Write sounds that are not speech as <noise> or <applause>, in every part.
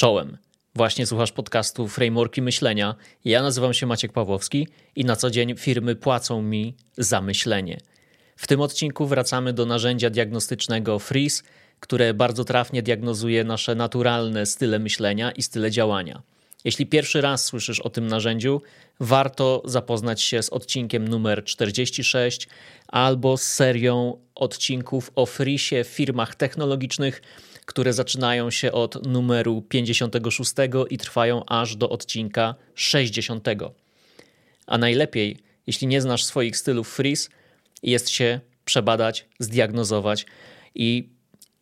Czołem. Właśnie słuchasz podcastu Frameworki Myślenia. Ja nazywam się Maciek Pawłowski i na co dzień firmy płacą mi za myślenie. W tym odcinku wracamy do narzędzia diagnostycznego Freeze, które bardzo trafnie diagnozuje nasze naturalne style myślenia i style działania. Jeśli pierwszy raz słyszysz o tym narzędziu, warto zapoznać się z odcinkiem numer 46 albo z serią odcinków o Freesie w firmach technologicznych, które zaczynają się od numeru 56 i trwają aż do odcinka 60. A najlepiej, jeśli nie znasz swoich stylów freeze, jest się przebadać, zdiagnozować i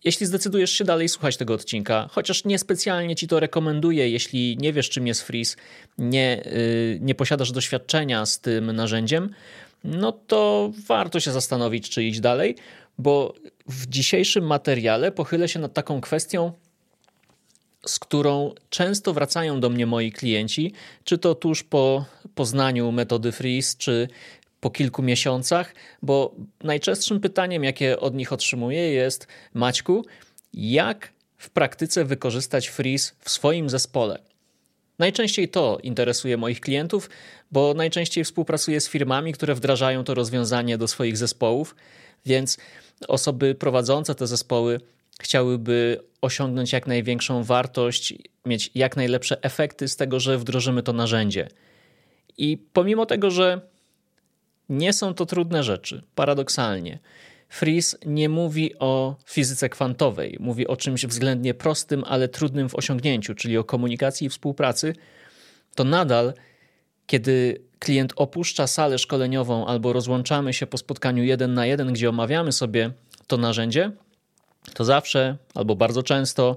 jeśli zdecydujesz się dalej słuchać tego odcinka, chociaż niespecjalnie ci to rekomenduję, jeśli nie wiesz, czym jest freeze, nie, yy, nie posiadasz doświadczenia z tym narzędziem, no to warto się zastanowić, czy iść dalej, bo w dzisiejszym materiale pochylę się nad taką kwestią, z którą często wracają do mnie moi klienci, czy to tuż po poznaniu metody Freeze, czy po kilku miesiącach, bo najczęstszym pytaniem, jakie od nich otrzymuję, jest: Maćku, jak w praktyce wykorzystać Freeze w swoim zespole? Najczęściej to interesuje moich klientów, bo najczęściej współpracuję z firmami, które wdrażają to rozwiązanie do swoich zespołów, więc osoby prowadzące te zespoły chciałyby osiągnąć jak największą wartość, mieć jak najlepsze efekty z tego, że wdrożymy to narzędzie. I pomimo tego, że nie są to trudne rzeczy, paradoksalnie, Freeze nie mówi o fizyce kwantowej, mówi o czymś względnie prostym, ale trudnym w osiągnięciu, czyli o komunikacji i współpracy, to nadal, kiedy klient opuszcza salę szkoleniową albo rozłączamy się po spotkaniu jeden na jeden, gdzie omawiamy sobie to narzędzie, to zawsze albo bardzo często,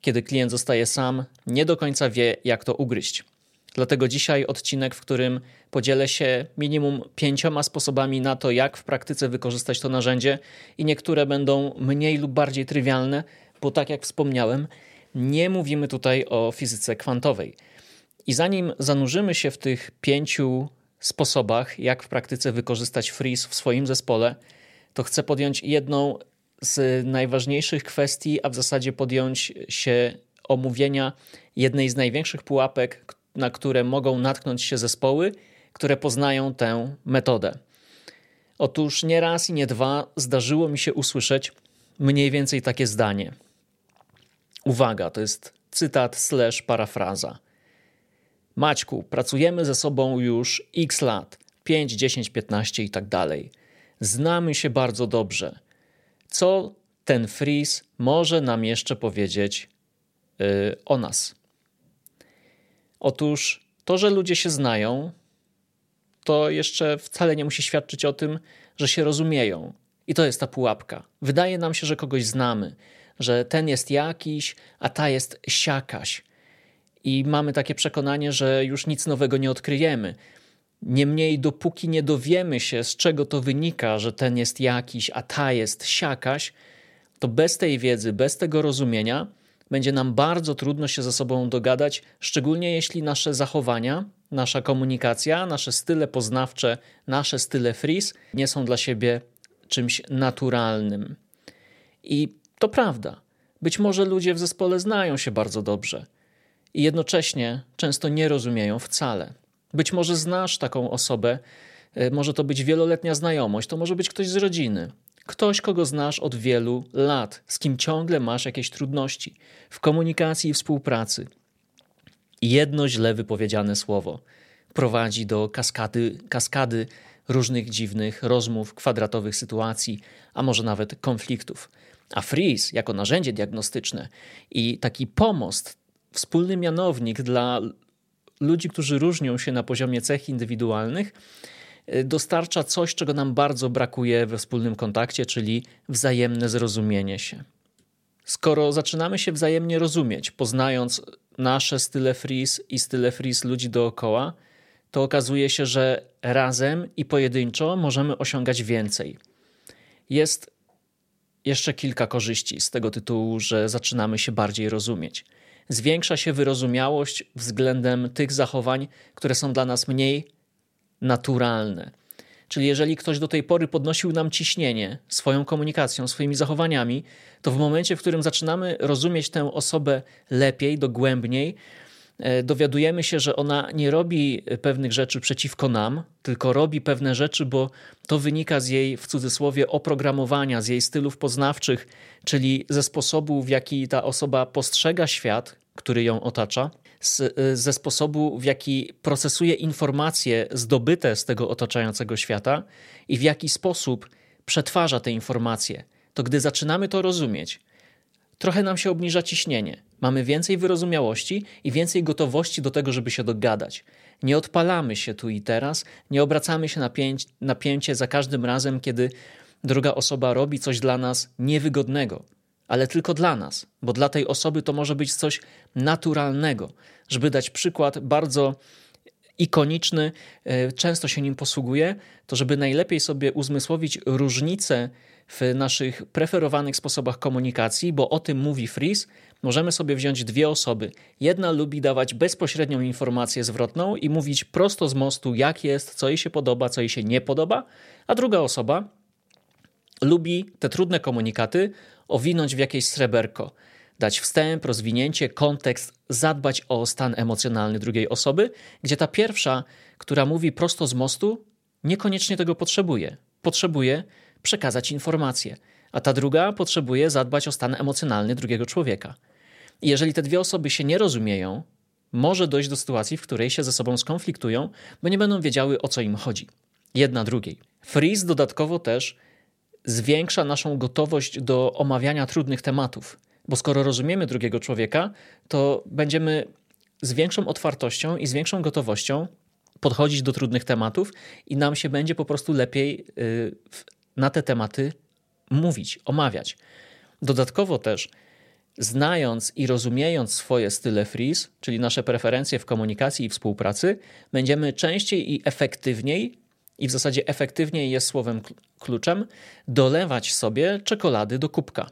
kiedy klient zostaje sam, nie do końca wie, jak to ugryźć. Dlatego dzisiaj odcinek, w którym podzielę się minimum pięcioma sposobami na to, jak w praktyce wykorzystać to narzędzie, i niektóre będą mniej lub bardziej trywialne, bo tak jak wspomniałem, nie mówimy tutaj o fizyce kwantowej. I zanim zanurzymy się w tych pięciu sposobach, jak w praktyce wykorzystać freeze w swoim zespole, to chcę podjąć jedną z najważniejszych kwestii, a w zasadzie podjąć się omówienia jednej z największych pułapek, na które mogą natknąć się zespoły, które poznają tę metodę. Otóż nie raz i nie dwa zdarzyło mi się usłyszeć mniej więcej takie zdanie. Uwaga, to jest cytat slash parafraza. Maćku, pracujemy ze sobą już x lat 5, 10, 15 i tak dalej. Znamy się bardzo dobrze. Co ten freeze może nam jeszcze powiedzieć yy, o nas? Otóż to, że ludzie się znają, to jeszcze wcale nie musi świadczyć o tym, że się rozumieją. I to jest ta pułapka. Wydaje nam się, że kogoś znamy, że ten jest jakiś, a ta jest siakaś i mamy takie przekonanie, że już nic nowego nie odkryjemy. Niemniej, dopóki nie dowiemy się, z czego to wynika, że ten jest jakiś, a ta jest siakaś, to bez tej wiedzy, bez tego rozumienia, będzie nam bardzo trudno się ze sobą dogadać, szczególnie jeśli nasze zachowania, nasza komunikacja, nasze style poznawcze, nasze style freeze nie są dla siebie czymś naturalnym. I to prawda. Być może ludzie w zespole znają się bardzo dobrze i jednocześnie często nie rozumieją wcale. Być może znasz taką osobę, e, może to być wieloletnia znajomość, to może być ktoś z rodziny, ktoś, kogo znasz od wielu lat, z kim ciągle masz jakieś trudności w komunikacji i współpracy. Jedno źle wypowiedziane słowo prowadzi do kaskady, kaskady różnych dziwnych rozmów, kwadratowych sytuacji, a może nawet konfliktów. A freeze jako narzędzie diagnostyczne i taki pomost wspólny mianownik dla ludzi, którzy różnią się na poziomie cech indywidualnych, dostarcza coś, czego nam bardzo brakuje we wspólnym kontakcie, czyli wzajemne zrozumienie się. Skoro zaczynamy się wzajemnie rozumieć, poznając nasze style freeze i style freeze ludzi dookoła, to okazuje się, że razem i pojedynczo możemy osiągać więcej. Jest jeszcze kilka korzyści z tego tytułu, że zaczynamy się bardziej rozumieć zwiększa się wyrozumiałość względem tych zachowań, które są dla nas mniej naturalne. Czyli jeżeli ktoś do tej pory podnosił nam ciśnienie swoją komunikacją, swoimi zachowaniami, to w momencie, w którym zaczynamy rozumieć tę osobę lepiej, dogłębniej, e, dowiadujemy się, że ona nie robi pewnych rzeczy przeciwko nam, tylko robi pewne rzeczy, bo to wynika z jej, w cudzysłowie, oprogramowania, z jej stylów poznawczych, czyli ze sposobu, w jaki ta osoba postrzega świat, który ją otacza, z, ze sposobu, w jaki procesuje informacje zdobyte z tego otaczającego świata i w jaki sposób przetwarza te informacje. To gdy zaczynamy to rozumieć, trochę nam się obniża ciśnienie. Mamy więcej wyrozumiałości i więcej gotowości do tego, żeby się dogadać. Nie odpalamy się tu i teraz, nie obracamy się na pięcie za każdym razem, kiedy druga osoba robi coś dla nas niewygodnego ale tylko dla nas, bo dla tej osoby to może być coś naturalnego. Żeby dać przykład bardzo ikoniczny, e, często się nim posługuję, to żeby najlepiej sobie uzmysłowić różnice w naszych preferowanych sposobach komunikacji, bo o tym mówi Fries, możemy sobie wziąć dwie osoby. Jedna lubi dawać bezpośrednią informację zwrotną i mówić prosto z mostu, jak jest, co jej się podoba, co jej się nie podoba, a druga osoba lubi te trudne komunikaty owinąć w jakieś sreberko, dać wstęp, rozwinięcie, kontekst, zadbać o stan emocjonalny drugiej osoby, gdzie ta pierwsza, która mówi prosto z mostu, niekoniecznie tego potrzebuje. Potrzebuje przekazać informację, a ta druga potrzebuje zadbać o stan emocjonalny drugiego człowieka. I jeżeli te dwie osoby się nie rozumieją, może dojść do sytuacji, w której się ze sobą skonfliktują, bo nie będą wiedziały o co im chodzi. Jedna drugiej. Freeze dodatkowo też zwiększa naszą gotowość do omawiania trudnych tematów. Bo skoro rozumiemy drugiego człowieka, to będziemy z większą otwartością i z większą gotowością podchodzić do trudnych tematów i nam się będzie po prostu lepiej y, na te tematy mówić, omawiać. Dodatkowo też, znając i rozumiejąc swoje style freeze, czyli nasze preferencje w komunikacji i współpracy, będziemy częściej i efektywniej i w zasadzie efektywniej jest słowem kluczem dolewać sobie czekolady do kubka,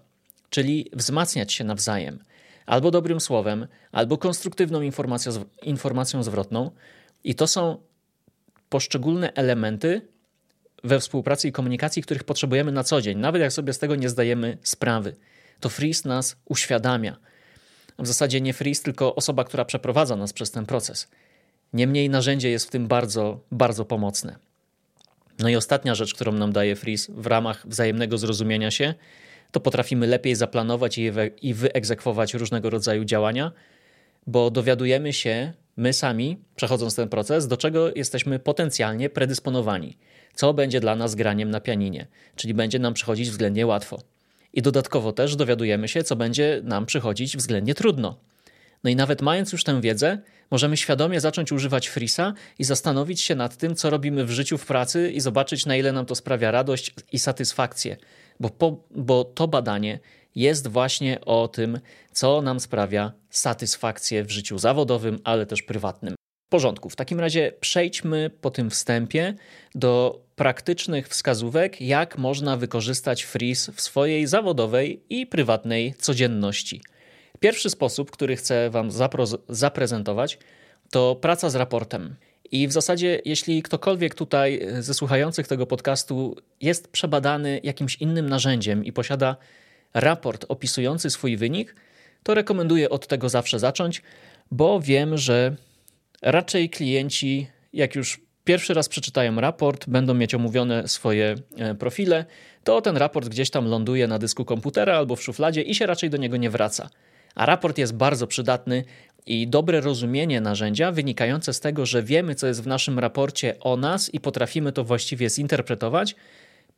czyli wzmacniać się nawzajem. Albo dobrym słowem, albo konstruktywną informacją, informacją zwrotną. I to są poszczególne elementy we współpracy i komunikacji, których potrzebujemy na co dzień, nawet jak sobie z tego nie zdajemy sprawy. To Freeze nas uświadamia. W zasadzie nie Freeze, tylko osoba, która przeprowadza nas przez ten proces. Niemniej narzędzie jest w tym bardzo, bardzo pomocne. No i ostatnia rzecz, którą nam daje Freeze w ramach wzajemnego zrozumienia się, to potrafimy lepiej zaplanować i wyegzekwować różnego rodzaju działania, bo dowiadujemy się my sami, przechodząc ten proces, do czego jesteśmy potencjalnie predysponowani, co będzie dla nas graniem na pianinie, czyli będzie nam przychodzić względnie łatwo. I dodatkowo też dowiadujemy się, co będzie nam przychodzić względnie trudno. No i nawet mając już tę wiedzę, możemy świadomie zacząć używać Frisa i zastanowić się nad tym, co robimy w życiu, w pracy i zobaczyć, na ile nam to sprawia radość i satysfakcję. Bo, po, bo to badanie jest właśnie o tym, co nam sprawia satysfakcję w życiu zawodowym, ale też prywatnym. W porządku. W takim razie przejdźmy po tym wstępie do praktycznych wskazówek, jak można wykorzystać Freeze w swojej zawodowej i prywatnej codzienności. Pierwszy sposób, który chcę Wam zaprezentować, to praca z raportem. I w zasadzie, jeśli ktokolwiek tutaj ze słuchających tego podcastu jest przebadany jakimś innym narzędziem i posiada raport opisujący swój wynik, to rekomenduję od tego zawsze zacząć, bo wiem, że raczej klienci, jak już pierwszy raz przeczytają raport, będą mieć omówione swoje e, profile, to ten raport gdzieś tam ląduje na dysku komputera albo w szufladzie i się raczej do niego nie wraca. A raport jest bardzo przydatny i dobre rozumienie narzędzia wynikające z tego, że wiemy, co jest w naszym raporcie o nas i potrafimy to właściwie zinterpretować,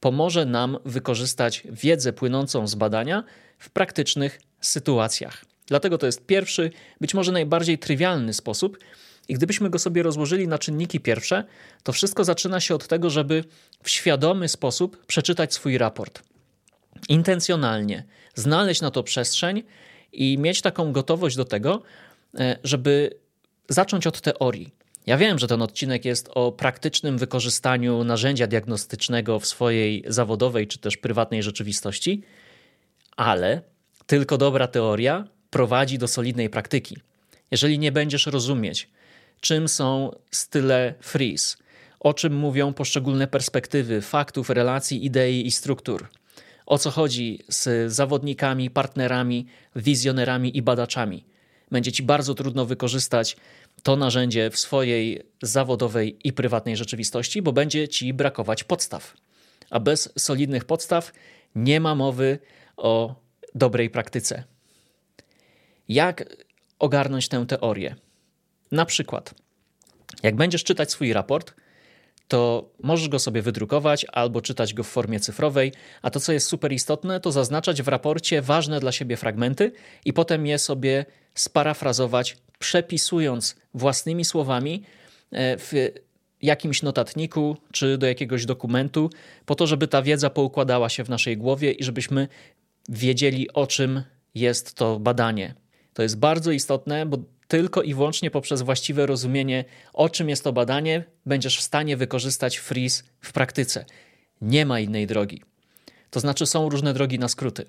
pomoże nam wykorzystać wiedzę płynącą z badania w praktycznych sytuacjach. Dlatego to jest pierwszy, być może najbardziej trywialny sposób. I gdybyśmy go sobie rozłożyli na czynniki pierwsze, to wszystko zaczyna się od tego, żeby w świadomy sposób przeczytać swój raport. Intencjonalnie znaleźć na to przestrzeń i mieć taką gotowość do tego, e, żeby zacząć od teorii. Ja wiem, że ten odcinek jest o praktycznym wykorzystaniu narzędzia diagnostycznego w swojej zawodowej czy też prywatnej rzeczywistości, ale tylko dobra teoria prowadzi do solidnej praktyki. Jeżeli nie będziesz rozumieć, czym są style freeze o czym mówią poszczególne perspektywy faktów, relacji, idei i struktur. O co chodzi z zawodnikami, partnerami, wizjonerami i badaczami. Będzie ci bardzo trudno wykorzystać to narzędzie w swojej zawodowej i prywatnej rzeczywistości, bo będzie ci brakować podstaw. A bez solidnych podstaw nie ma mowy o dobrej praktyce. Jak ogarnąć tę teorię? Na przykład, jak będziesz czytać swój raport, to możesz go sobie wydrukować albo czytać go w formie cyfrowej, a to, co jest super istotne, to zaznaczać w raporcie ważne dla siebie fragmenty i potem je sobie sparafrazować, przepisując własnymi słowami e, w jakimś notatniku czy do jakiegoś dokumentu, po to, żeby ta wiedza poukładała się w naszej głowie i żebyśmy wiedzieli, o czym jest to badanie. To jest bardzo istotne, bo tylko i wyłącznie poprzez właściwe rozumienie, o czym jest to badanie, będziesz w stanie wykorzystać freeze w praktyce. Nie ma innej drogi. To znaczy, są różne drogi na skróty,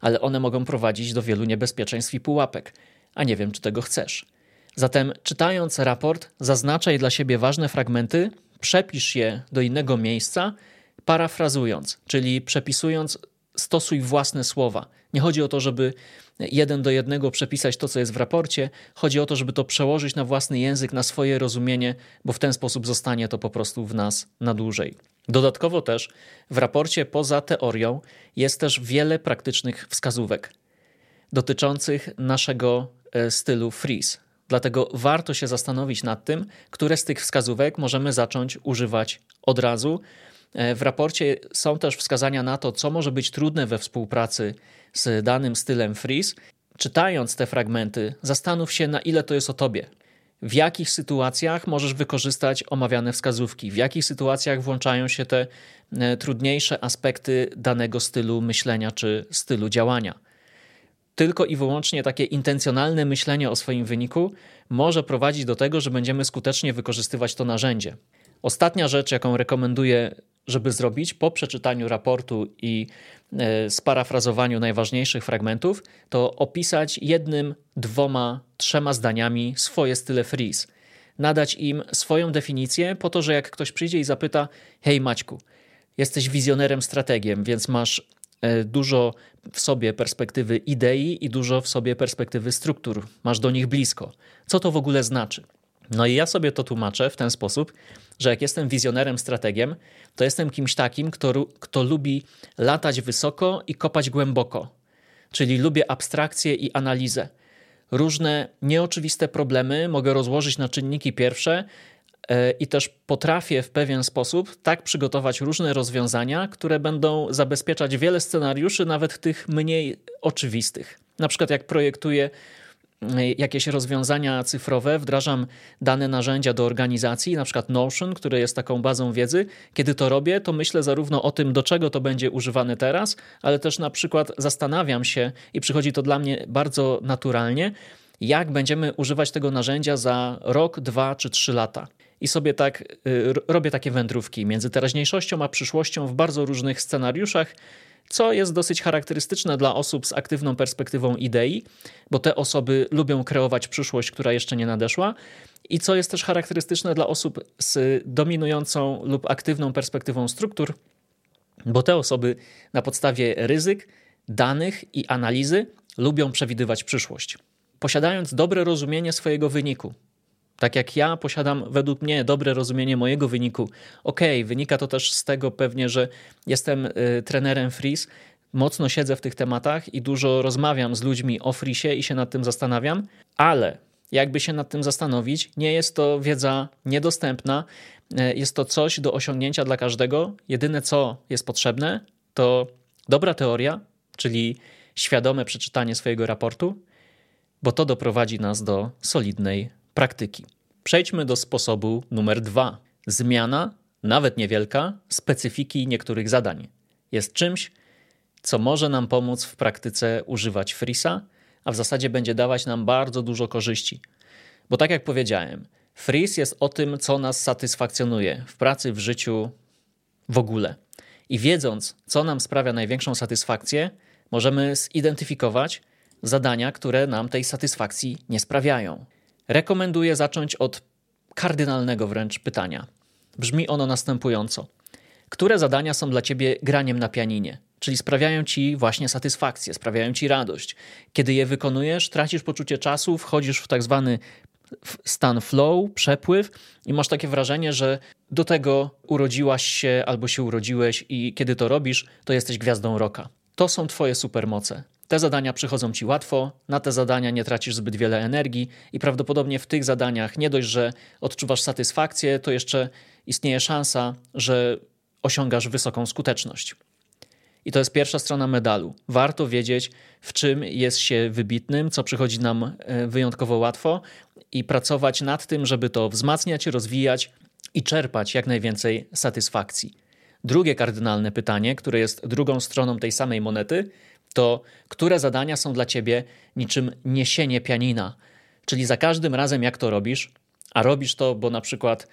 ale one mogą prowadzić do wielu niebezpieczeństw i pułapek, a nie wiem, czy tego chcesz. Zatem, czytając raport, zaznaczaj dla siebie ważne fragmenty, przepisz je do innego miejsca, parafrazując, czyli przepisując, stosuj własne słowa. Nie chodzi o to, żeby jeden do jednego przepisać to, co jest w raporcie. Chodzi o to, żeby to przełożyć na własny język, na swoje rozumienie, bo w ten sposób zostanie to po prostu w nas na dłużej. Dodatkowo też w raporcie poza teorią jest też wiele praktycznych wskazówek dotyczących naszego e, stylu freeze. Dlatego warto się zastanowić nad tym, które z tych wskazówek możemy zacząć używać od razu. E, w raporcie są też wskazania na to, co może być trudne we współpracy z danym stylem freeze. Czytając te fragmenty, zastanów się, na ile to jest o tobie. W jakich sytuacjach możesz wykorzystać omawiane wskazówki, w jakich sytuacjach włączają się te e, trudniejsze aspekty danego stylu myślenia czy stylu działania tylko i wyłącznie takie intencjonalne myślenie o swoim wyniku może prowadzić do tego, że będziemy skutecznie wykorzystywać to narzędzie. Ostatnia rzecz, jaką rekomenduję, żeby zrobić po przeczytaniu raportu i e, sparafrazowaniu najważniejszych fragmentów, to opisać jednym, dwoma, trzema zdaniami swoje style freeze. Nadać im swoją definicję, po to, że jak ktoś przyjdzie i zapyta: Hej, Maćku, jesteś wizjonerem, strategiem, więc masz E, dużo w sobie perspektywy idei i dużo w sobie perspektywy struktur. Masz do nich blisko. Co to w ogóle znaczy? No i ja sobie to tłumaczę w ten sposób, że jak jestem wizjonerem, strategiem, to jestem kimś takim, kto, kto lubi latać wysoko i kopać głęboko. Czyli lubię abstrakcję i analizę. Różne nieoczywiste problemy mogę rozłożyć na czynniki pierwsze E, i też potrafię w pewien sposób tak przygotować różne rozwiązania, które będą zabezpieczać wiele scenariuszy, nawet tych mniej oczywistych. Na przykład, jak projektuję jakieś rozwiązania cyfrowe, wdrażam dane narzędzia do organizacji, na przykład Notion, które jest taką bazą wiedzy. Kiedy to robię, to myślę zarówno o tym, do czego to będzie używane teraz, ale też na przykład zastanawiam się i przychodzi to dla mnie bardzo naturalnie, jak będziemy używać tego narzędzia za rok, dwa czy trzy lata. I sobie tak y, robię takie wędrówki między teraźniejszością a przyszłością w bardzo różnych scenariuszach, co jest dosyć charakterystyczne dla osób z aktywną perspektywą idei, bo te osoby lubią kreować przyszłość, która jeszcze nie nadeszła, i co jest też charakterystyczne dla osób z dominującą lub aktywną perspektywą struktur, bo te osoby na podstawie ryzyk, danych i analizy lubią przewidywać przyszłość. Posiadając dobre rozumienie swojego wyniku, tak jak ja posiadam według mnie dobre rozumienie mojego wyniku. Ok, wynika to też z tego pewnie, że jestem y, trenerem freeze, mocno siedzę w tych tematach i dużo rozmawiam z ludźmi o frisie i się nad tym zastanawiam, ale jakby się nad tym zastanowić, nie jest to wiedza niedostępna, y, jest to coś do osiągnięcia dla każdego. Jedyne co jest potrzebne to dobra teoria, czyli świadome przeczytanie swojego raportu, bo to doprowadzi nas do solidnej praktyki. Przejdźmy do sposobu numer dwa. Zmiana, nawet niewielka, specyfiki niektórych zadań. Jest czymś, co może nam pomóc w praktyce używać Freeza, a w zasadzie będzie dawać nam bardzo dużo korzyści. Bo tak jak powiedziałem, Freeze jest o tym, co nas satysfakcjonuje w pracy, w życiu, w ogóle. I wiedząc, co nam sprawia największą satysfakcję, możemy zidentyfikować zadania, które nam tej satysfakcji nie sprawiają. Rekomenduję zacząć od kardynalnego wręcz pytania. Brzmi ono następująco. Które zadania są dla ciebie graniem na pianinie? Czyli sprawiają ci właśnie satysfakcję, sprawiają ci radość. Kiedy je wykonujesz, tracisz poczucie czasu, wchodzisz w tak zwany stan flow, przepływ i masz takie wrażenie, że do tego urodziłaś się albo się urodziłeś i kiedy to robisz, to jesteś gwiazdą roka. To są twoje supermoce. Te zadania przychodzą ci łatwo, na te zadania nie tracisz zbyt wiele energii i prawdopodobnie w tych zadaniach nie dość, że odczuwasz satysfakcję, to jeszcze istnieje szansa, że osiągasz wysoką skuteczność. I to jest pierwsza strona medalu. Warto wiedzieć, w czym jest się wybitnym, co przychodzi nam e, wyjątkowo łatwo i pracować nad tym, żeby to wzmacniać, rozwijać i czerpać jak najwięcej satysfakcji. Drugie kardynalne pytanie, które jest drugą stroną tej samej monety, to które zadania są dla ciebie niczym niesienie pianina. Czyli za każdym razem, jak to robisz, a robisz to, bo na przykład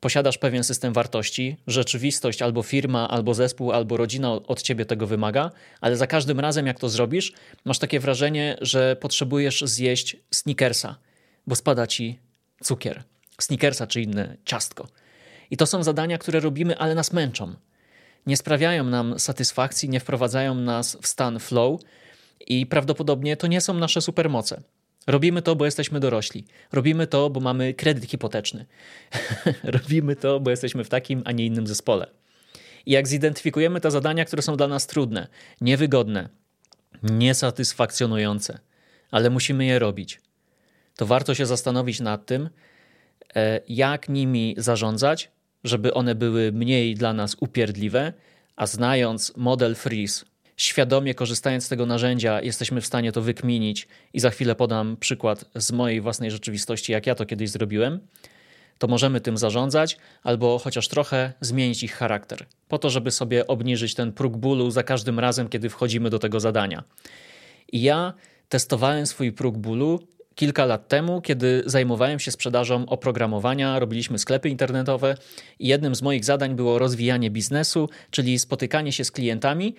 posiadasz pewien system wartości, rzeczywistość albo firma, albo zespół, albo rodzina od ciebie tego wymaga, ale za każdym razem, jak to zrobisz, masz takie wrażenie, że potrzebujesz zjeść sneakersa, bo spada ci cukier. Sneakersa czy inne ciastko. I to są zadania, które robimy, ale nas męczą. Nie sprawiają nam satysfakcji, nie wprowadzają nas w stan flow i prawdopodobnie to nie są nasze supermoce. Robimy to, bo jesteśmy dorośli. Robimy to, bo mamy kredyt hipoteczny. <laughs> Robimy to, bo jesteśmy w takim, a nie innym zespole. I jak zidentyfikujemy te zadania, które są dla nas trudne, niewygodne, niesatysfakcjonujące, ale musimy je robić, to warto się zastanowić nad tym, e, jak nimi zarządzać, żeby one były mniej dla nas upierdliwe, a znając model freeze, świadomie korzystając z tego narzędzia, jesteśmy w stanie to wykminić. I za chwilę podam przykład z mojej własnej rzeczywistości, jak ja to kiedyś zrobiłem, to możemy tym zarządzać albo chociaż trochę zmienić ich charakter, po to, żeby sobie obniżyć ten próg bólu za każdym razem, kiedy wchodzimy do tego zadania. I ja testowałem swój próg bólu kilka lat temu, kiedy zajmowałem się sprzedażą oprogramowania, robiliśmy sklepy internetowe i jednym z moich zadań było rozwijanie biznesu, czyli spotykanie się z klientami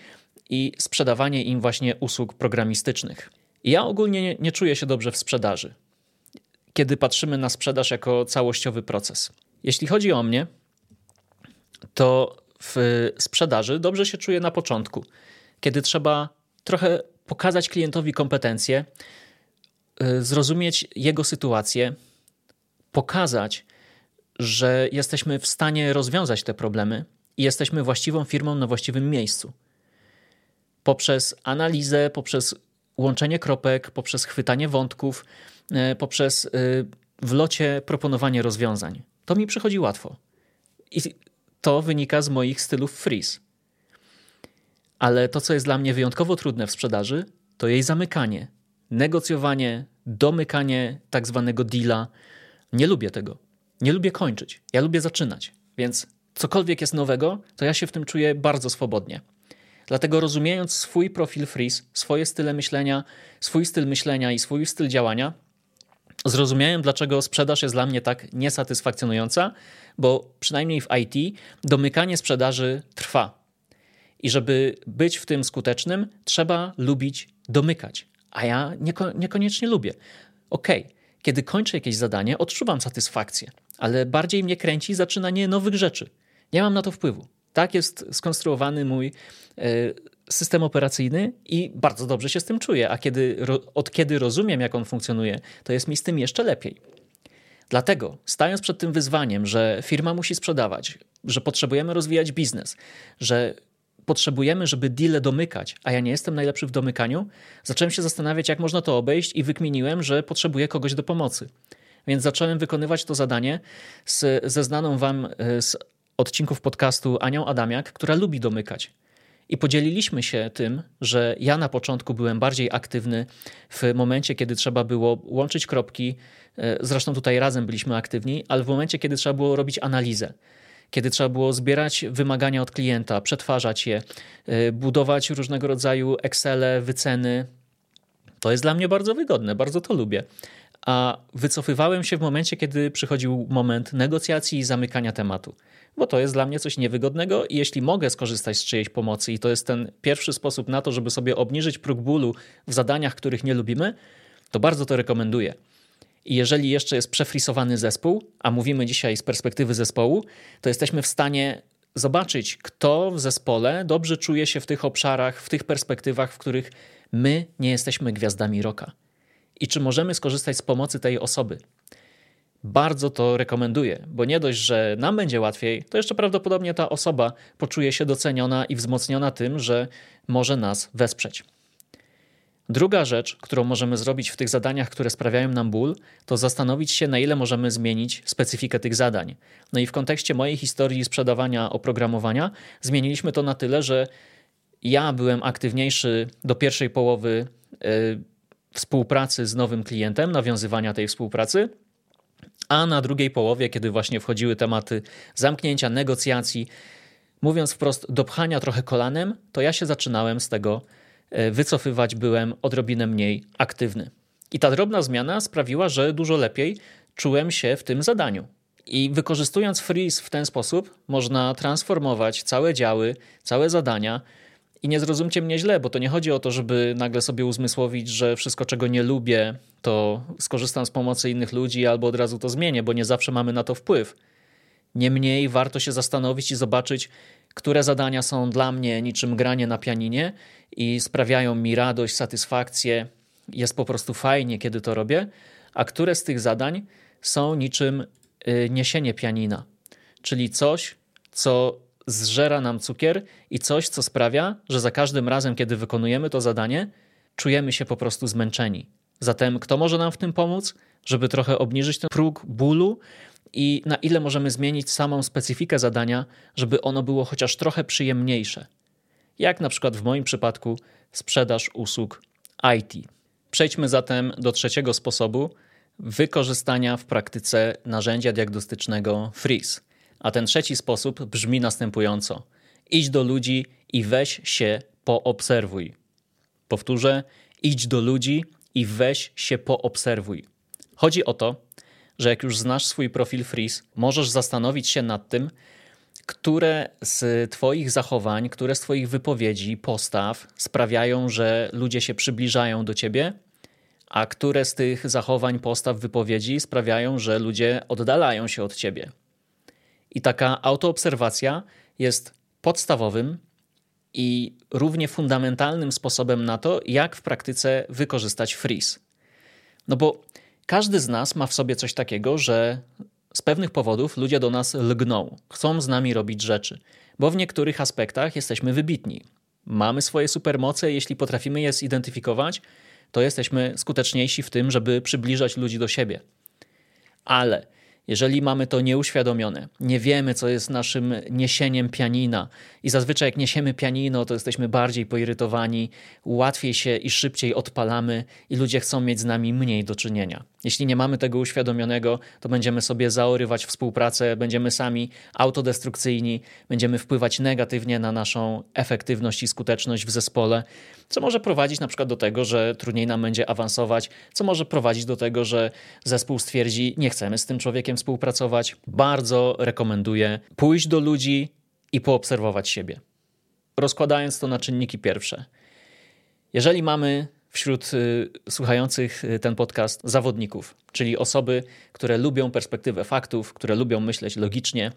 i sprzedawanie im właśnie usług programistycznych. ja ogólnie nie, nie czuję się dobrze w sprzedaży, kiedy patrzymy na sprzedaż jako całościowy proces. Jeśli chodzi o mnie, to w sprzedaży dobrze się czuję na początku, kiedy trzeba trochę pokazać klientowi kompetencje, zrozumieć jego sytuację, pokazać, że jesteśmy w stanie rozwiązać te problemy i jesteśmy właściwą firmą na właściwym miejscu poprzez analizę, poprzez łączenie kropek, poprzez chwytanie wątków, e, poprzez e, w locie proponowanie rozwiązań. To mi przychodzi łatwo. I to wynika z moich stylów freeze. Ale to, co jest dla mnie wyjątkowo trudne w sprzedaży, to jej zamykanie, negocjowanie, domykanie tak zwanego deala. Nie lubię tego. Nie lubię kończyć. Ja lubię zaczynać. Więc cokolwiek jest nowego, to ja się w tym czuję bardzo swobodnie. Dlatego rozumiejąc swój profil freeze, swoje style myślenia, swój styl myślenia i swój styl działania, zrozumiałem, dlaczego sprzedaż jest dla mnie tak niesatysfakcjonująca, bo przynajmniej w IT domykanie sprzedaży trwa. I żeby być w tym skutecznym, trzeba lubić domykać. A ja nieko niekoniecznie lubię. Okej, okay, kiedy kończę jakieś zadanie, odczuwam satysfakcję, ale bardziej mnie kręci zaczynanie nowych rzeczy. Nie mam na to wpływu. Tak jest skonstruowany mój e, system operacyjny i bardzo dobrze się z tym czuję. A kiedy, od kiedy rozumiem, jak on funkcjonuje, to jest mi z tym jeszcze lepiej. Dlatego, stając przed tym wyzwaniem, że firma musi sprzedawać, że potrzebujemy rozwijać biznes, że potrzebujemy, żeby deale domykać, a ja nie jestem najlepszy w domykaniu, zacząłem się zastanawiać, jak można to obejść i wykminiłem, że potrzebuję kogoś do pomocy. Więc zacząłem wykonywać to zadanie z, ze znaną wam e, z odcinków podcastu Anią Adamiak, która lubi domykać. I podzieliliśmy się tym, że ja na początku byłem bardziej aktywny w momencie, kiedy trzeba było łączyć kropki. E, zresztą tutaj razem byliśmy aktywni, ale w momencie, kiedy trzeba było robić analizę, kiedy trzeba było zbierać wymagania od klienta, przetwarzać je, e, budować różnego rodzaju Excele, wyceny. To jest dla mnie bardzo wygodne, bardzo to lubię. A wycofywałem się w momencie, kiedy przychodził moment negocjacji i zamykania tematu bo to jest dla mnie coś niewygodnego i jeśli mogę skorzystać z czyjejś pomocy i to jest ten pierwszy sposób na to, żeby sobie obniżyć próg bólu w zadaniach, których nie lubimy, to bardzo to rekomenduję. I jeżeli jeszcze jest przefrisowany zespół, a mówimy dzisiaj z perspektywy zespołu, to jesteśmy w stanie zobaczyć, kto w zespole dobrze czuje się w tych obszarach, w tych perspektywach, w których my nie jesteśmy gwiazdami roka. I czy możemy skorzystać z pomocy tej osoby? Bardzo to rekomenduję, bo nie dość, że nam będzie łatwiej, to jeszcze prawdopodobnie ta osoba poczuje się doceniona i wzmocniona tym, że może nas wesprzeć. Druga rzecz, którą możemy zrobić w tych zadaniach, które sprawiają nam ból, to zastanowić się, na ile możemy zmienić specyfikę tych zadań. No i w kontekście mojej historii sprzedawania oprogramowania, zmieniliśmy to na tyle, że ja byłem aktywniejszy do pierwszej połowy yy, współpracy z nowym klientem, nawiązywania tej współpracy, a na drugiej połowie, kiedy właśnie wchodziły tematy zamknięcia, negocjacji, mówiąc wprost, dopchania trochę kolanem, to ja się zaczynałem z tego e, wycofywać, byłem odrobinę mniej aktywny. I ta drobna zmiana sprawiła, że dużo lepiej czułem się w tym zadaniu. I wykorzystując freeze w ten sposób, można transformować całe działy, całe zadania i nie zrozumcie mnie źle, bo to nie chodzi o to, żeby nagle sobie uzmysłowić, że wszystko, czego nie lubię, to skorzystam z pomocy innych ludzi albo od razu to zmienię, bo nie zawsze mamy na to wpływ. Niemniej warto się zastanowić i zobaczyć, które zadania są dla mnie niczym granie na pianinie i sprawiają mi radość, satysfakcję. Jest po prostu fajnie, kiedy to robię, a które z tych zadań są niczym y, niesienie pianina, czyli coś, co zżera nam cukier i coś, co sprawia, że za każdym razem, kiedy wykonujemy to zadanie, czujemy się po prostu zmęczeni. Zatem kto może nam w tym pomóc, żeby trochę obniżyć ten próg bólu i na ile możemy zmienić samą specyfikę zadania, żeby ono było chociaż trochę przyjemniejsze? Jak na przykład w moim przypadku sprzedaż usług IT. Przejdźmy zatem do trzeciego sposobu wykorzystania w praktyce narzędzia diagnostycznego Freeze. A ten trzeci sposób brzmi następująco: idź do ludzi i weź się poobserwuj. Powtórzę: idź do ludzi i weź się poobserwuj. Chodzi o to, że jak już znasz swój profil Freeze, możesz zastanowić się nad tym, które z Twoich zachowań, które z Twoich wypowiedzi, postaw sprawiają, że ludzie się przybliżają do Ciebie, a które z tych zachowań, postaw, wypowiedzi sprawiają, że ludzie oddalają się od Ciebie. I taka autoobserwacja jest podstawowym i równie fundamentalnym sposobem na to, jak w praktyce wykorzystać freeze. No bo każdy z nas ma w sobie coś takiego, że z pewnych powodów ludzie do nas lgną, chcą z nami robić rzeczy, bo w niektórych aspektach jesteśmy wybitni. Mamy swoje supermoce, jeśli potrafimy je zidentyfikować, to jesteśmy skuteczniejsi w tym, żeby przybliżać ludzi do siebie. Ale jeżeli mamy to nieuświadomione, nie wiemy, co jest naszym niesieniem pianina, i zazwyczaj jak niesiemy pianino, to jesteśmy bardziej poirytowani, łatwiej się i szybciej odpalamy, i ludzie chcą mieć z nami mniej do czynienia. Jeśli nie mamy tego uświadomionego, to będziemy sobie zaorywać współpracę, będziemy sami autodestrukcyjni, będziemy wpływać negatywnie na naszą efektywność i skuteczność w zespole, co może prowadzić na przykład do tego, że trudniej nam będzie awansować, co może prowadzić do tego, że zespół stwierdzi, nie chcemy z tym człowiekiem współpracować. Bardzo rekomenduję pójść do ludzi i poobserwować siebie. Rozkładając to na czynniki pierwsze. Jeżeli mamy wśród y, słuchających y, ten podcast zawodników, czyli osoby, które lubią perspektywę faktów, które lubią myśleć logicznie,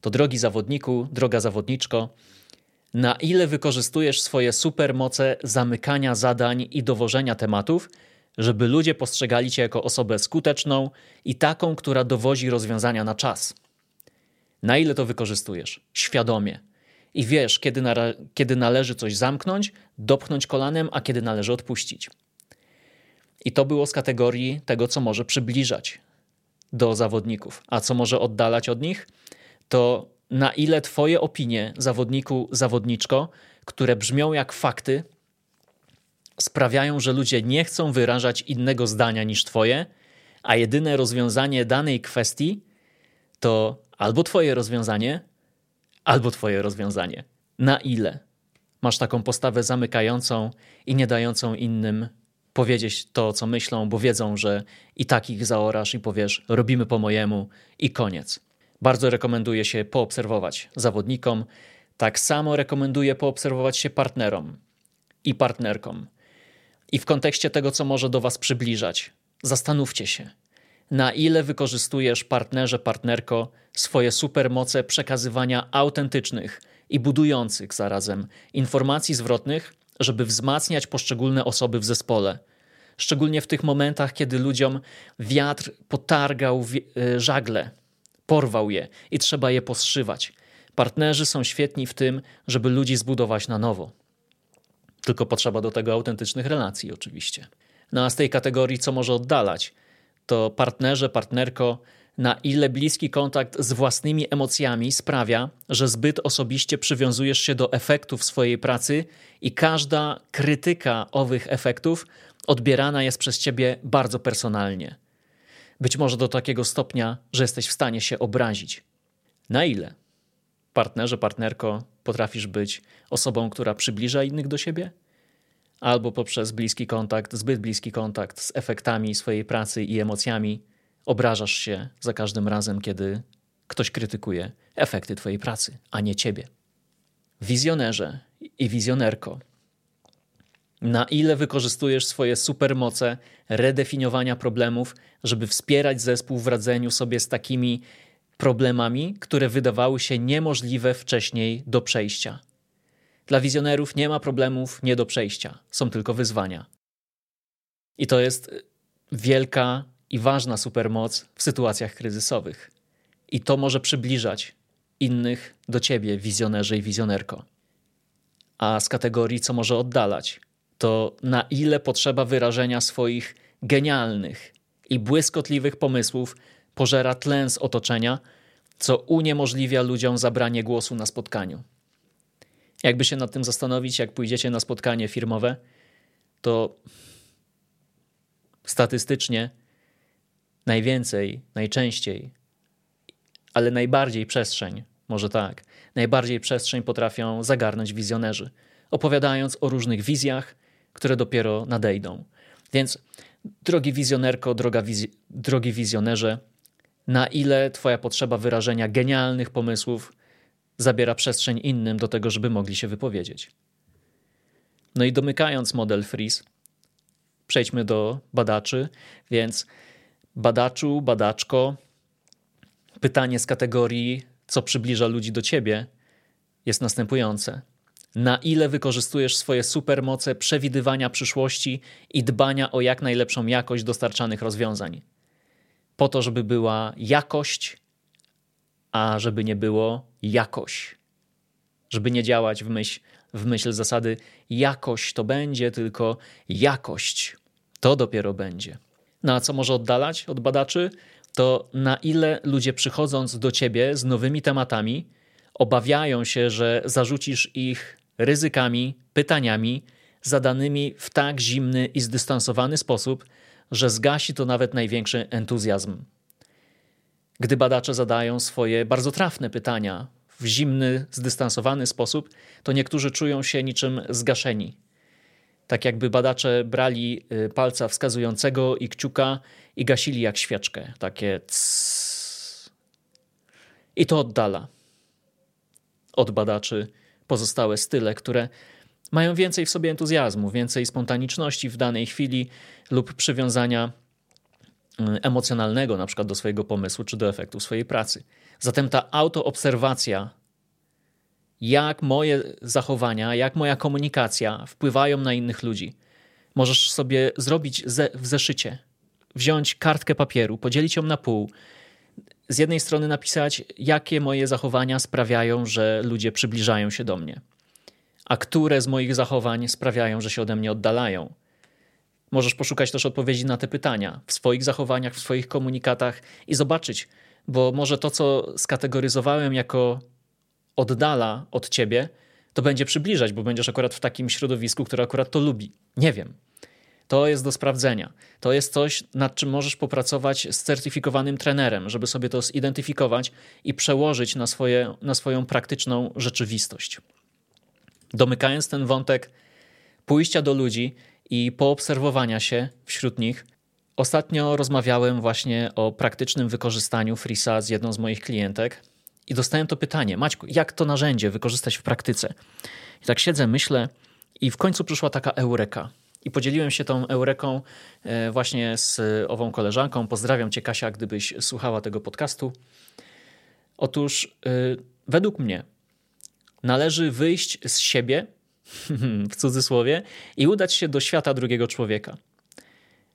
to drogi zawodniku, droga zawodniczko, na ile wykorzystujesz swoje supermoce zamykania zadań i dowożenia tematów, żeby ludzie postrzegali cię jako osobę skuteczną i taką, która dowozi rozwiązania na czas. Na ile to wykorzystujesz? Świadomie. I wiesz, kiedy, kiedy należy coś zamknąć, dopchnąć kolanem, a kiedy należy odpuścić. I to było z kategorii tego, co może przybliżać do zawodników, a co może oddalać od nich, to na ile Twoje opinie, zawodniku, zawodniczko, które brzmią jak fakty, sprawiają, że ludzie nie chcą wyrażać innego zdania niż Twoje, a jedyne rozwiązanie danej kwestii to albo Twoje rozwiązanie, albo Twoje rozwiązanie. Na ile masz taką postawę zamykającą i nie dającą innym powiedzieć to, co myślą, bo wiedzą, że i tak ich zaorasz i powiesz, robimy po mojemu i koniec. Bardzo rekomenduję się poobserwować zawodnikom. Tak samo rekomenduję poobserwować się partnerom i partnerkom. I w kontekście tego, co może do Was przybliżać, zastanówcie się, na ile wykorzystujesz partnerze, partnerko swoje supermoce przekazywania autentycznych i budujących zarazem informacji zwrotnych, żeby wzmacniać poszczególne osoby w zespole. Szczególnie w tych momentach, kiedy ludziom wiatr potargał e, żagle, porwał je i trzeba je poszywać. Partnerzy są świetni w tym, żeby ludzi zbudować na nowo. Tylko potrzeba do tego autentycznych relacji, oczywiście. No a z tej kategorii, co może oddalać, to partnerze, partnerko, na ile bliski kontakt z własnymi emocjami sprawia, że zbyt osobiście przywiązujesz się do efektów swojej pracy i każda krytyka owych efektów odbierana jest przez ciebie bardzo personalnie. Być może do takiego stopnia, że jesteś w stanie się obrazić. Na ile? Partnerze, partnerko, potrafisz być osobą, która przybliża innych do siebie? Albo poprzez bliski kontakt, zbyt bliski kontakt z efektami swojej pracy i emocjami, obrażasz się za każdym razem, kiedy ktoś krytykuje efekty Twojej pracy, a nie Ciebie. Wizjonerze i wizjonerko, na ile wykorzystujesz swoje supermoce redefiniowania problemów, żeby wspierać zespół w radzeniu sobie z takimi problemami, które wydawały się niemożliwe wcześniej do przejścia. Dla wizjonerów nie ma problemów nie do przejścia, są tylko wyzwania. I to jest wielka i ważna supermoc w sytuacjach kryzysowych. I to może przybliżać innych do ciebie, wizjonerze i wizjonerko. A z kategorii, co może oddalać, to na ile potrzeba wyrażenia swoich genialnych i błyskotliwych pomysłów pożera tlen z otoczenia, co uniemożliwia ludziom zabranie głosu na spotkaniu. Jakby się nad tym zastanowić, jak pójdziecie na spotkanie firmowe, to statystycznie najwięcej, najczęściej, ale najbardziej przestrzeń, może tak, najbardziej przestrzeń potrafią zagarnąć wizjonerzy, opowiadając o różnych wizjach, które dopiero nadejdą. Więc, drogi wizjonerko, droga wiz drogi wizjonerze, na ile Twoja potrzeba wyrażenia genialnych pomysłów zabiera przestrzeń innym do tego, żeby mogli się wypowiedzieć. No i domykając model Freeze, przejdźmy do badaczy, więc badaczu, badaczko, pytanie z kategorii, co przybliża ludzi do ciebie, jest następujące. Na ile wykorzystujesz swoje supermoce przewidywania przyszłości i dbania o jak najlepszą jakość dostarczanych rozwiązań? Po to, żeby była jakość, a żeby nie było jakość. Żeby nie działać w myśl, w myśl zasady jakość to będzie, tylko jakość to dopiero będzie. No a co może oddalać od badaczy? To na ile ludzie przychodząc do ciebie z nowymi tematami, obawiają się, że zarzucisz ich ryzykami, pytaniami zadanymi w tak zimny i zdystansowany sposób, że zgasi to nawet największy entuzjazm. Gdy badacze zadają swoje bardzo trafne pytania w zimny, zdystansowany sposób, to niektórzy czują się niczym zgaszeni tak jakby badacze brali y, palca wskazującego i kciuka i gasili jak świeczkę. Takie tss. I to oddala od badaczy pozostałe style, które mają więcej w sobie entuzjazmu, więcej spontaniczności w danej chwili lub przywiązania emocjonalnego na przykład do swojego pomysłu czy do efektu swojej pracy. Zatem ta autoobserwacja jak moje zachowania, jak moja komunikacja wpływają na innych ludzi. Możesz sobie zrobić ze, w zeszycie, wziąć kartkę papieru, podzielić ją na pół. Z jednej strony napisać, jakie moje zachowania sprawiają, że ludzie przybliżają się do mnie, a które z moich zachowań sprawiają, że się ode mnie oddalają. Możesz poszukać też odpowiedzi na te pytania w swoich zachowaniach, w swoich komunikatach i zobaczyć, bo może to, co skategoryzowałem jako oddala od ciebie, to będzie przybliżać, bo będziesz akurat w takim środowisku, które akurat to lubi. Nie wiem. To jest do sprawdzenia. To jest coś, nad czym możesz popracować z certyfikowanym trenerem, żeby sobie to zidentyfikować i przełożyć na, swoje, na swoją praktyczną rzeczywistość. Domykając ten wątek pójścia do ludzi i poobserwowania się wśród nich, ostatnio rozmawiałem właśnie o praktycznym wykorzystaniu Frisa z jedną z moich klientek i dostałem to pytanie, Maćku, jak to narzędzie wykorzystać w praktyce? I tak siedzę, myślę i w końcu przyszła taka eureka. I podzieliłem się tą eureką e, właśnie z ową koleżanką. Pozdrawiam cię, Kasia, gdybyś słuchała tego podcastu. Otóż, e, według mnie, należy wyjść z siebie, <laughs> w cudzysłowie, i udać się do świata drugiego człowieka.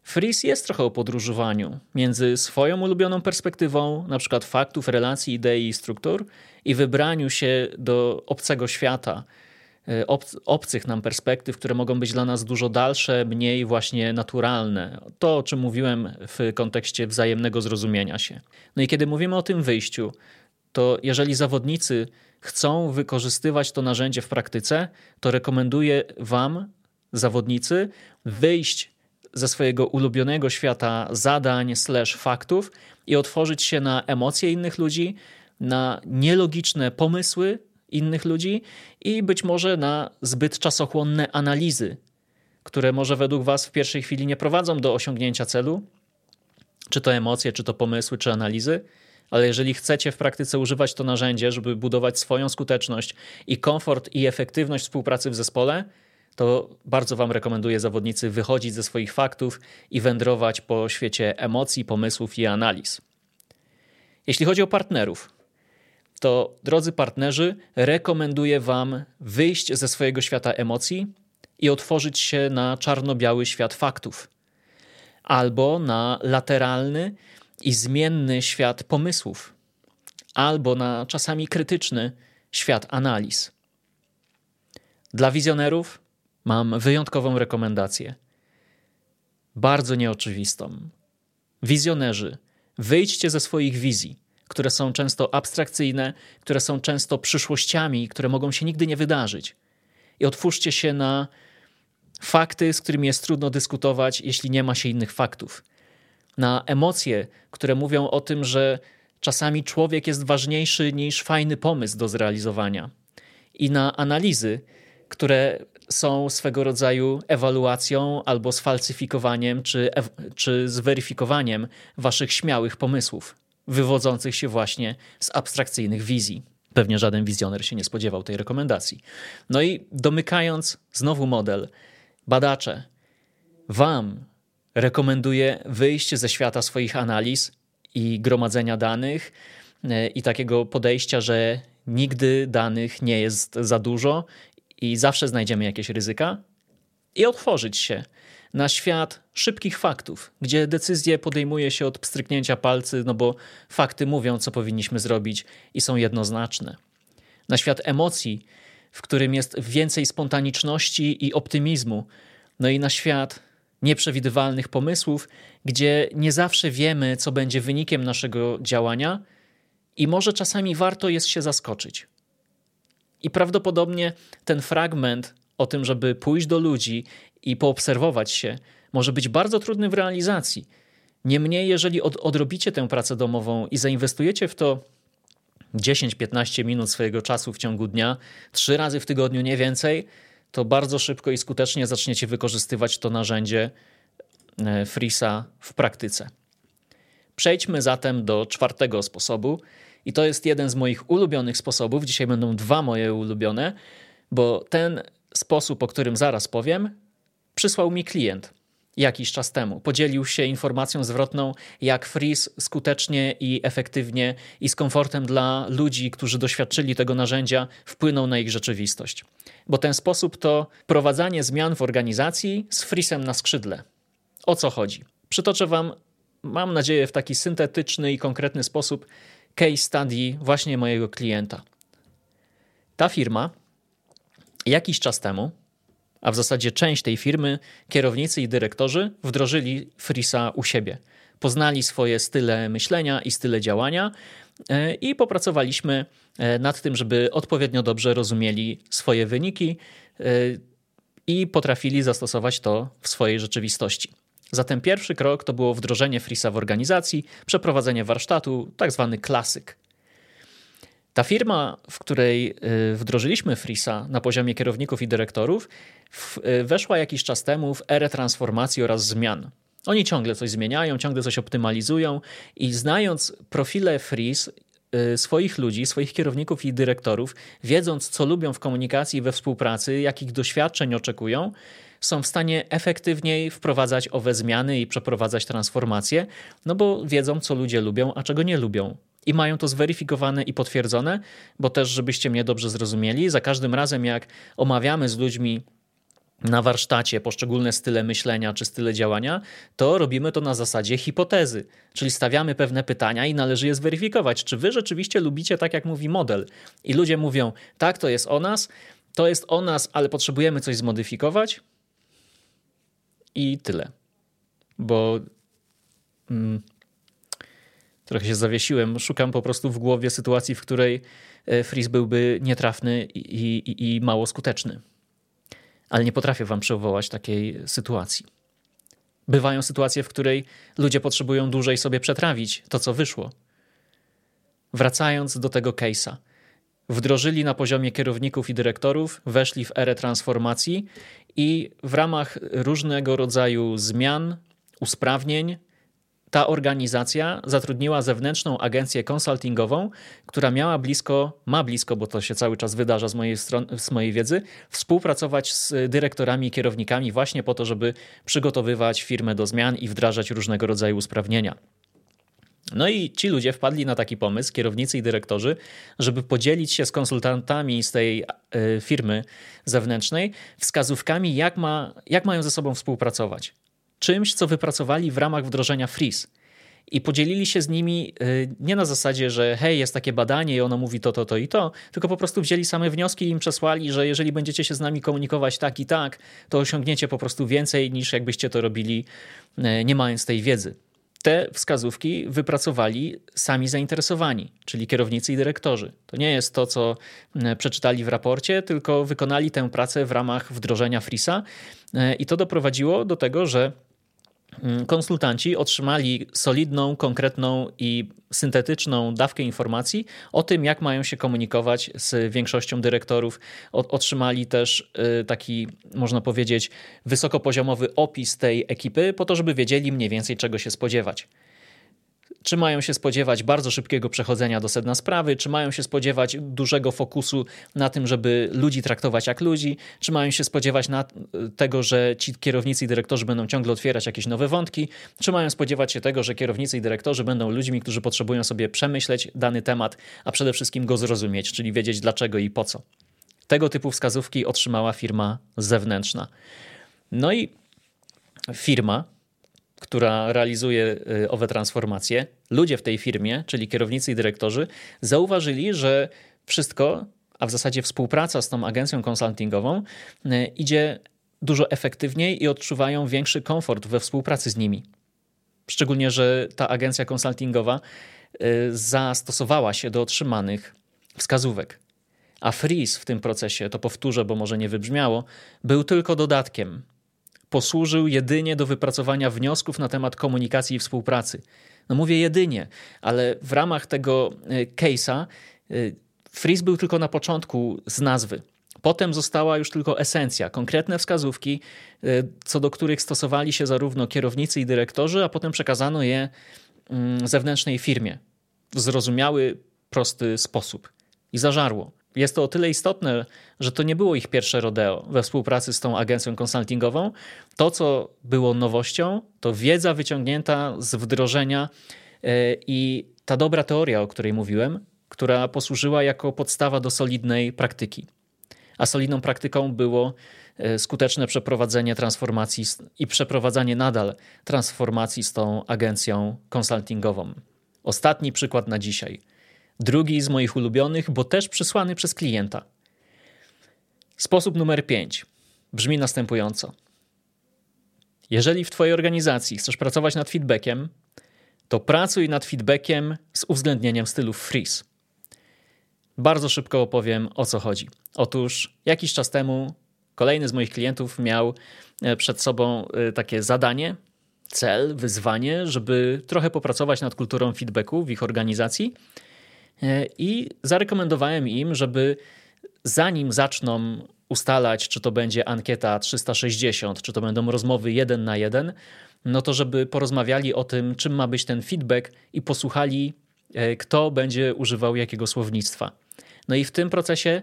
Freeze jest trochę o podróżowaniu między swoją ulubioną perspektywą, na przykład faktów, relacji, idei i struktur, i wybraniu się do obcego świata, e, obcych nam perspektyw, które mogą być dla nas dużo dalsze, mniej właśnie naturalne. To, o czym mówiłem w kontekście wzajemnego zrozumienia się. No i kiedy mówimy o tym wyjściu, to jeżeli zawodnicy chcą wykorzystywać to narzędzie w praktyce, to rekomenduję Wam, zawodnicy, wyjść ze swojego ulubionego świata zadań slash faktów i otworzyć się na emocje innych ludzi, na nielogiczne pomysły innych ludzi i być może na zbyt czasochłonne analizy, które może według Was w pierwszej chwili nie prowadzą do osiągnięcia celu, czy to emocje, czy to pomysły, czy analizy. Ale jeżeli chcecie w praktyce używać to narzędzie, żeby budować swoją skuteczność i komfort i efektywność współpracy w zespole, to bardzo Wam rekomenduję zawodnicy wychodzić ze swoich faktów i wędrować po świecie emocji, pomysłów i analiz. Jeśli chodzi o partnerów, to drodzy partnerzy, rekomenduję Wam wyjść ze swojego świata emocji i otworzyć się na czarno-biały świat faktów, albo na lateralny i zmienny świat pomysłów, albo na czasami krytyczny świat analiz. Dla wizjonerów mam wyjątkową rekomendację. Bardzo nieoczywistą. Wizjonerzy, wyjdźcie ze swoich wizji, które są często abstrakcyjne, które są często przyszłościami, które mogą się nigdy nie wydarzyć. I otwórzcie się na fakty, z którymi jest trudno dyskutować, jeśli nie ma się innych faktów. Na emocje, które mówią o tym, że czasami człowiek jest ważniejszy niż fajny pomysł do zrealizowania. I na analizy, które są swego rodzaju ewaluacją albo sfalsyfikowaniem czy, czy zweryfikowaniem waszych śmiałych pomysłów, wywodzących się właśnie z abstrakcyjnych wizji. Pewnie żaden wizjoner się nie spodziewał tej rekomendacji. No i domykając znowu model, badacze, wam rekomenduję wyjście ze świata swoich analiz i gromadzenia danych e, i takiego podejścia, że nigdy danych nie jest za dużo i zawsze znajdziemy jakieś ryzyka, i otworzyć się na świat szybkich faktów, gdzie decyzje podejmuje się od pstryknięcia palcy, no bo fakty mówią, co powinniśmy zrobić i są jednoznaczne. Na świat emocji, w którym jest więcej spontaniczności i optymizmu, no i na świat nieprzewidywalnych pomysłów, gdzie nie zawsze wiemy, co będzie wynikiem naszego działania i może czasami warto jest się zaskoczyć. I prawdopodobnie ten fragment o tym, żeby pójść do ludzi i poobserwować się, może być bardzo trudny w realizacji. Niemniej, jeżeli od, odrobicie tę pracę domową i zainwestujecie w to 10-15 minut swojego czasu w ciągu dnia, trzy razy w tygodniu, nie więcej, to bardzo szybko i skutecznie zaczniecie wykorzystywać to narzędzie e, Frisa w praktyce. Przejdźmy zatem do czwartego sposobu, i to jest jeden z moich ulubionych sposobów. Dzisiaj będą dwa moje ulubione, bo ten sposób, o którym zaraz powiem, przysłał mi klient jakiś czas temu. Podzielił się informacją zwrotną, jak Freeze skutecznie i efektywnie i z komfortem dla ludzi, którzy doświadczyli tego narzędzia, wpłynął na ich rzeczywistość. Bo ten sposób to prowadzenie zmian w organizacji z Freezem na skrzydle. O co chodzi? Przytoczę Wam, mam nadzieję, w taki syntetyczny i konkretny sposób case study właśnie mojego klienta. Ta firma jakiś czas temu, a w zasadzie część tej firmy, kierownicy i dyrektorzy wdrożyli Frisa u siebie. Poznali swoje style myślenia i style działania e, i popracowaliśmy e, nad tym, żeby odpowiednio dobrze rozumieli swoje wyniki e, i potrafili zastosować to w swojej rzeczywistości. Zatem pierwszy krok to było wdrożenie Frisa w organizacji, przeprowadzenie warsztatu, tak zwany klasyk. Ta firma, w której y, wdrożyliśmy Frisa na poziomie kierowników i dyrektorów, y, weszła jakiś czas temu w erę transformacji oraz zmian. Oni ciągle coś zmieniają, ciągle coś optymalizują i znając profile Fris y, swoich ludzi, swoich kierowników i dyrektorów, wiedząc co lubią w komunikacji i we współpracy, jakich doświadczeń oczekują, są w stanie efektywniej wprowadzać owe zmiany i przeprowadzać transformacje, no bo wiedzą, co ludzie lubią, a czego nie lubią. I mają to zweryfikowane i potwierdzone, bo też, żebyście mnie dobrze zrozumieli, za każdym razem, jak omawiamy z ludźmi na warsztacie poszczególne style myślenia czy style działania, to robimy to na zasadzie hipotezy, czyli stawiamy pewne pytania i należy je zweryfikować, czy wy rzeczywiście lubicie tak, jak mówi model. I ludzie mówią, tak, to jest o nas, to jest o nas, ale potrzebujemy coś zmodyfikować. I tyle. Bo mm, trochę się zawiesiłem. Szukam po prostu w głowie sytuacji, w której e, Freeze byłby nietrafny i, i, i mało skuteczny ale nie potrafię wam przywołać takiej sytuacji. Bywają sytuacje, w której ludzie potrzebują dłużej sobie przetrawić to, co wyszło. Wracając do tego case'a, wdrożyli na poziomie kierowników i dyrektorów, weszli w erę transformacji i w ramach różnego rodzaju zmian, usprawnień, ta organizacja zatrudniła zewnętrzną agencję konsultingową, która miała blisko, ma blisko, bo to się cały czas wydarza z mojej, strony, z mojej wiedzy, współpracować z dyrektorami i kierownikami właśnie po to, żeby przygotowywać firmę do zmian i wdrażać różnego rodzaju usprawnienia. No i ci ludzie wpadli na taki pomysł, kierownicy i dyrektorzy, żeby podzielić się z konsultantami z tej e, firmy zewnętrznej wskazówkami, jak, ma, jak mają ze sobą współpracować czymś, co wypracowali w ramach wdrożenia Freeze. I podzielili się z nimi y, nie na zasadzie, że hej, jest takie badanie i ono mówi to, to, to i to, tylko po prostu wzięli same wnioski i im przesłali, że jeżeli będziecie się z nami komunikować tak i tak, to osiągniecie po prostu więcej niż jakbyście to robili y, nie mając tej wiedzy. Te wskazówki wypracowali sami zainteresowani, czyli kierownicy i dyrektorzy. To nie jest to, co y, przeczytali w raporcie, tylko wykonali tę pracę w ramach wdrożenia Frisa i to doprowadziło do tego, że konsultanci otrzymali solidną, konkretną i syntetyczną dawkę informacji o tym, jak mają się komunikować z większością dyrektorów. Otrzymali też y, taki, można powiedzieć, wysokopoziomowy opis tej ekipy, po to, żeby wiedzieli mniej więcej, czego się spodziewać. Czy mają się spodziewać bardzo szybkiego przechodzenia do sedna sprawy, czy mają się spodziewać dużego fokusu na tym, żeby ludzi traktować jak ludzi, czy mają się spodziewać na tego, że ci kierownicy i dyrektorzy będą ciągle otwierać jakieś nowe wątki, czy mają spodziewać się tego, że kierownicy i dyrektorzy będą ludźmi, którzy potrzebują sobie przemyśleć dany temat, a przede wszystkim go zrozumieć, czyli wiedzieć dlaczego i po co. Tego typu wskazówki otrzymała firma zewnętrzna. No i firma, która realizuje y, owe transformacje, ludzie w tej firmie, czyli kierownicy i dyrektorzy, zauważyli, że wszystko, a w zasadzie współpraca z tą agencją konsultingową y, idzie dużo efektywniej i odczuwają większy komfort we współpracy z nimi. Szczególnie, że ta agencja konsultingowa y, zastosowała się do otrzymanych wskazówek. A Freeze w tym procesie, to powtórzę, bo może nie wybrzmiało, był tylko dodatkiem posłużył jedynie do wypracowania wniosków na temat komunikacji i współpracy. No mówię jedynie, ale w ramach tego e, case'a e, Freeze był tylko na początku z nazwy. Potem została już tylko esencja, konkretne wskazówki, e, co do których stosowali się zarówno kierownicy i dyrektorzy, a potem przekazano je mm, zewnętrznej firmie w zrozumiały, prosty sposób. I zażarło jest to o tyle istotne, że to nie było ich pierwsze rodeo we współpracy z tą agencją konsultingową. To, co było nowością, to wiedza wyciągnięta z wdrożenia e, i ta dobra teoria, o której mówiłem, która posłużyła jako podstawa do solidnej praktyki. A solidną praktyką było e, skuteczne przeprowadzenie transformacji i przeprowadzanie nadal transformacji z tą agencją konsultingową. Ostatni przykład na dzisiaj – Drugi z moich ulubionych, bo też przysłany przez klienta. Sposób numer 5 brzmi następująco. Jeżeli w Twojej organizacji chcesz pracować nad feedbackiem, to pracuj nad feedbackiem z uwzględnieniem stylów freeze. Bardzo szybko opowiem o co chodzi. Otóż jakiś czas temu kolejny z moich klientów miał e, przed sobą e, takie zadanie, cel, wyzwanie, żeby trochę popracować nad kulturą feedbacku w ich organizacji I zarekomendowałem im, żeby zanim zaczną ustalać, czy to będzie ankieta 360, czy to będą rozmowy jeden na jeden, no to żeby porozmawiali o tym, czym ma być ten feedback i posłuchali, e, kto będzie używał jakiego słownictwa. No i w tym procesie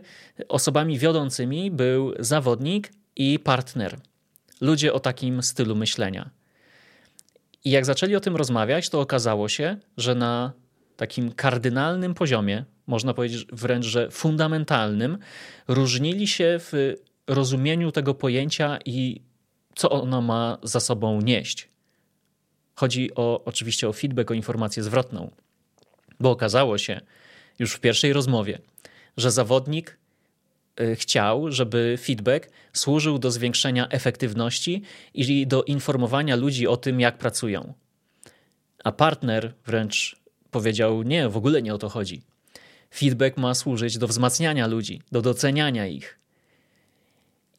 osobami wiodącymi był zawodnik i partner. ludzie o takim stylu myślenia. I jak zaczęli o tym rozmawiać, to okazało się, że na takim kardynalnym poziomie, można powiedzieć wręcz, że fundamentalnym, różnili się w rozumieniu tego pojęcia i co ono ma za sobą nieść. Chodzi o, oczywiście o feedback, o informację zwrotną, bo okazało się już w pierwszej rozmowie, że zawodnik y, chciał, żeby feedback służył do zwiększenia efektywności i do informowania ludzi o tym, jak pracują. A partner wręcz powiedział: Nie, w ogóle nie o to chodzi. Feedback ma służyć do wzmacniania ludzi, do doceniania ich.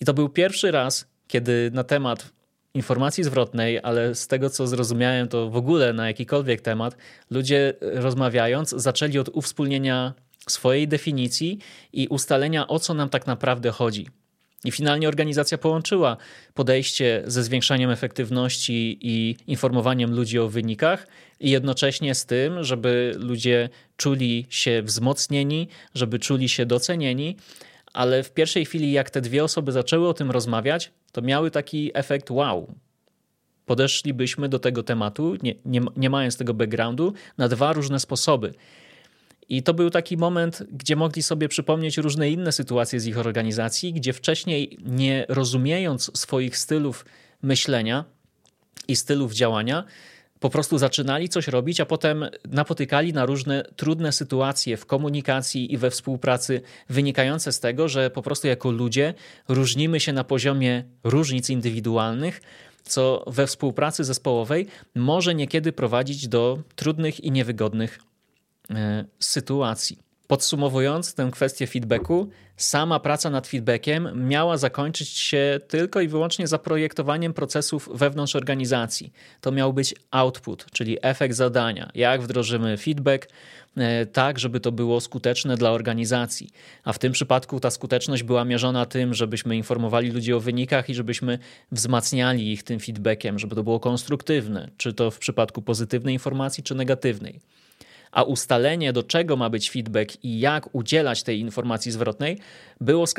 I to był pierwszy raz, kiedy na temat informacji zwrotnej, ale z tego co zrozumiałem, to w ogóle na jakikolwiek temat, ludzie rozmawiając zaczęli od uwspólnienia swojej definicji i ustalenia, o co nam tak naprawdę chodzi. I finalnie organizacja połączyła podejście ze zwiększaniem efektywności i informowaniem ludzi o wynikach, i jednocześnie z tym, żeby ludzie czuli się wzmocnieni, żeby czuli się docenieni. Ale w pierwszej chwili, jak te dwie osoby zaczęły o tym rozmawiać, to miały taki efekt wow. Podeszlibyśmy do tego tematu, nie, nie, nie mając tego backgroundu, na dwa różne sposoby. I to był taki moment, gdzie mogli sobie przypomnieć różne inne sytuacje z ich organizacji, gdzie wcześniej, nie rozumiejąc swoich stylów myślenia i stylów działania, po prostu zaczynali coś robić, a potem napotykali na różne trudne sytuacje w komunikacji i we współpracy, wynikające z tego, że po prostu jako ludzie różnimy się na poziomie różnic indywidualnych, co we współpracy zespołowej może niekiedy prowadzić do trudnych i niewygodnych sytuacji. Podsumowując tę kwestię feedbacku, sama praca nad feedbackiem miała zakończyć się tylko i wyłącznie zaprojektowaniem procesów wewnątrz organizacji. To miał być output, czyli efekt zadania. Jak wdrożymy feedback e, tak, żeby to było skuteczne dla organizacji. A w tym przypadku ta skuteczność była mierzona tym, żebyśmy informowali ludzi o wynikach i żebyśmy wzmacniali ich tym feedbackiem, żeby to było konstruktywne, czy to w przypadku pozytywnej informacji, czy negatywnej a ustalenie, do czego ma być feedback i jak udzielać tej informacji zwrotnej, było z,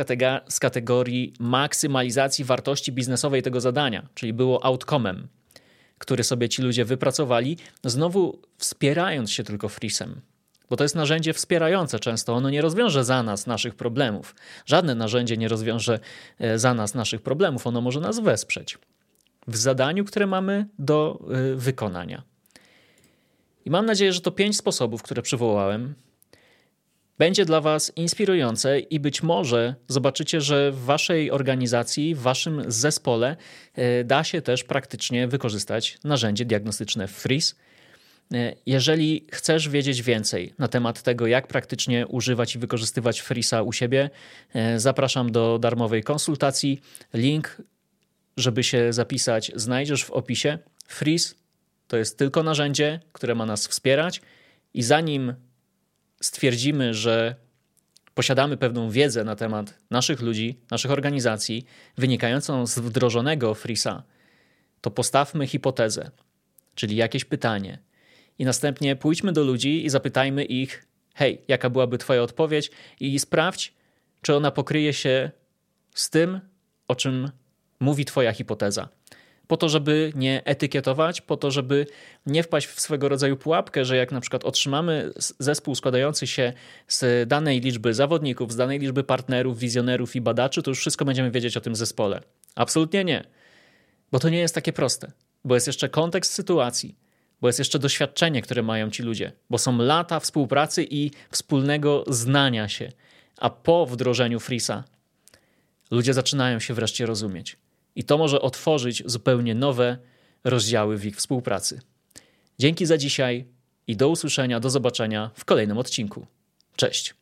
z kategorii maksymalizacji wartości biznesowej tego zadania, czyli było outcome'em, który sobie ci ludzie wypracowali, znowu wspierając się tylko frisem. Bo to jest narzędzie wspierające często, ono nie rozwiąże za nas naszych problemów. Żadne narzędzie nie rozwiąże e, za nas naszych problemów, ono może nas wesprzeć w zadaniu, które mamy do e, wykonania. I mam nadzieję, że to pięć sposobów, które przywołałem, będzie dla Was inspirujące i być może zobaczycie, że w Waszej organizacji, w Waszym zespole e, da się też praktycznie wykorzystać narzędzie diagnostyczne Freeze. Jeżeli chcesz wiedzieć więcej na temat tego, jak praktycznie używać i wykorzystywać Freeza u siebie, e, zapraszam do darmowej konsultacji. Link, żeby się zapisać, znajdziesz w opisie. Freeze to jest tylko narzędzie, które ma nas wspierać, i zanim stwierdzimy, że posiadamy pewną wiedzę na temat naszych ludzi, naszych organizacji, wynikającą z wdrożonego Frisa, to postawmy hipotezę, czyli jakieś pytanie, i następnie pójdźmy do ludzi i zapytajmy ich: hej, jaka byłaby Twoja odpowiedź, i sprawdź, czy ona pokryje się z tym, o czym mówi Twoja hipoteza po to, żeby nie etykietować, po to, żeby nie wpaść w swego rodzaju pułapkę, że jak na przykład otrzymamy zespół składający się z danej liczby zawodników, z danej liczby partnerów, wizjonerów i badaczy, to już wszystko będziemy wiedzieć o tym zespole. Absolutnie nie. Bo to nie jest takie proste. Bo jest jeszcze kontekst sytuacji, bo jest jeszcze doświadczenie, które mają ci ludzie, bo są lata współpracy i wspólnego znania się. A po wdrożeniu Frisa ludzie zaczynają się wreszcie rozumieć i to może otworzyć zupełnie nowe rozdziały w ich współpracy. Dzięki za dzisiaj i do usłyszenia, do zobaczenia w kolejnym odcinku. Cześć.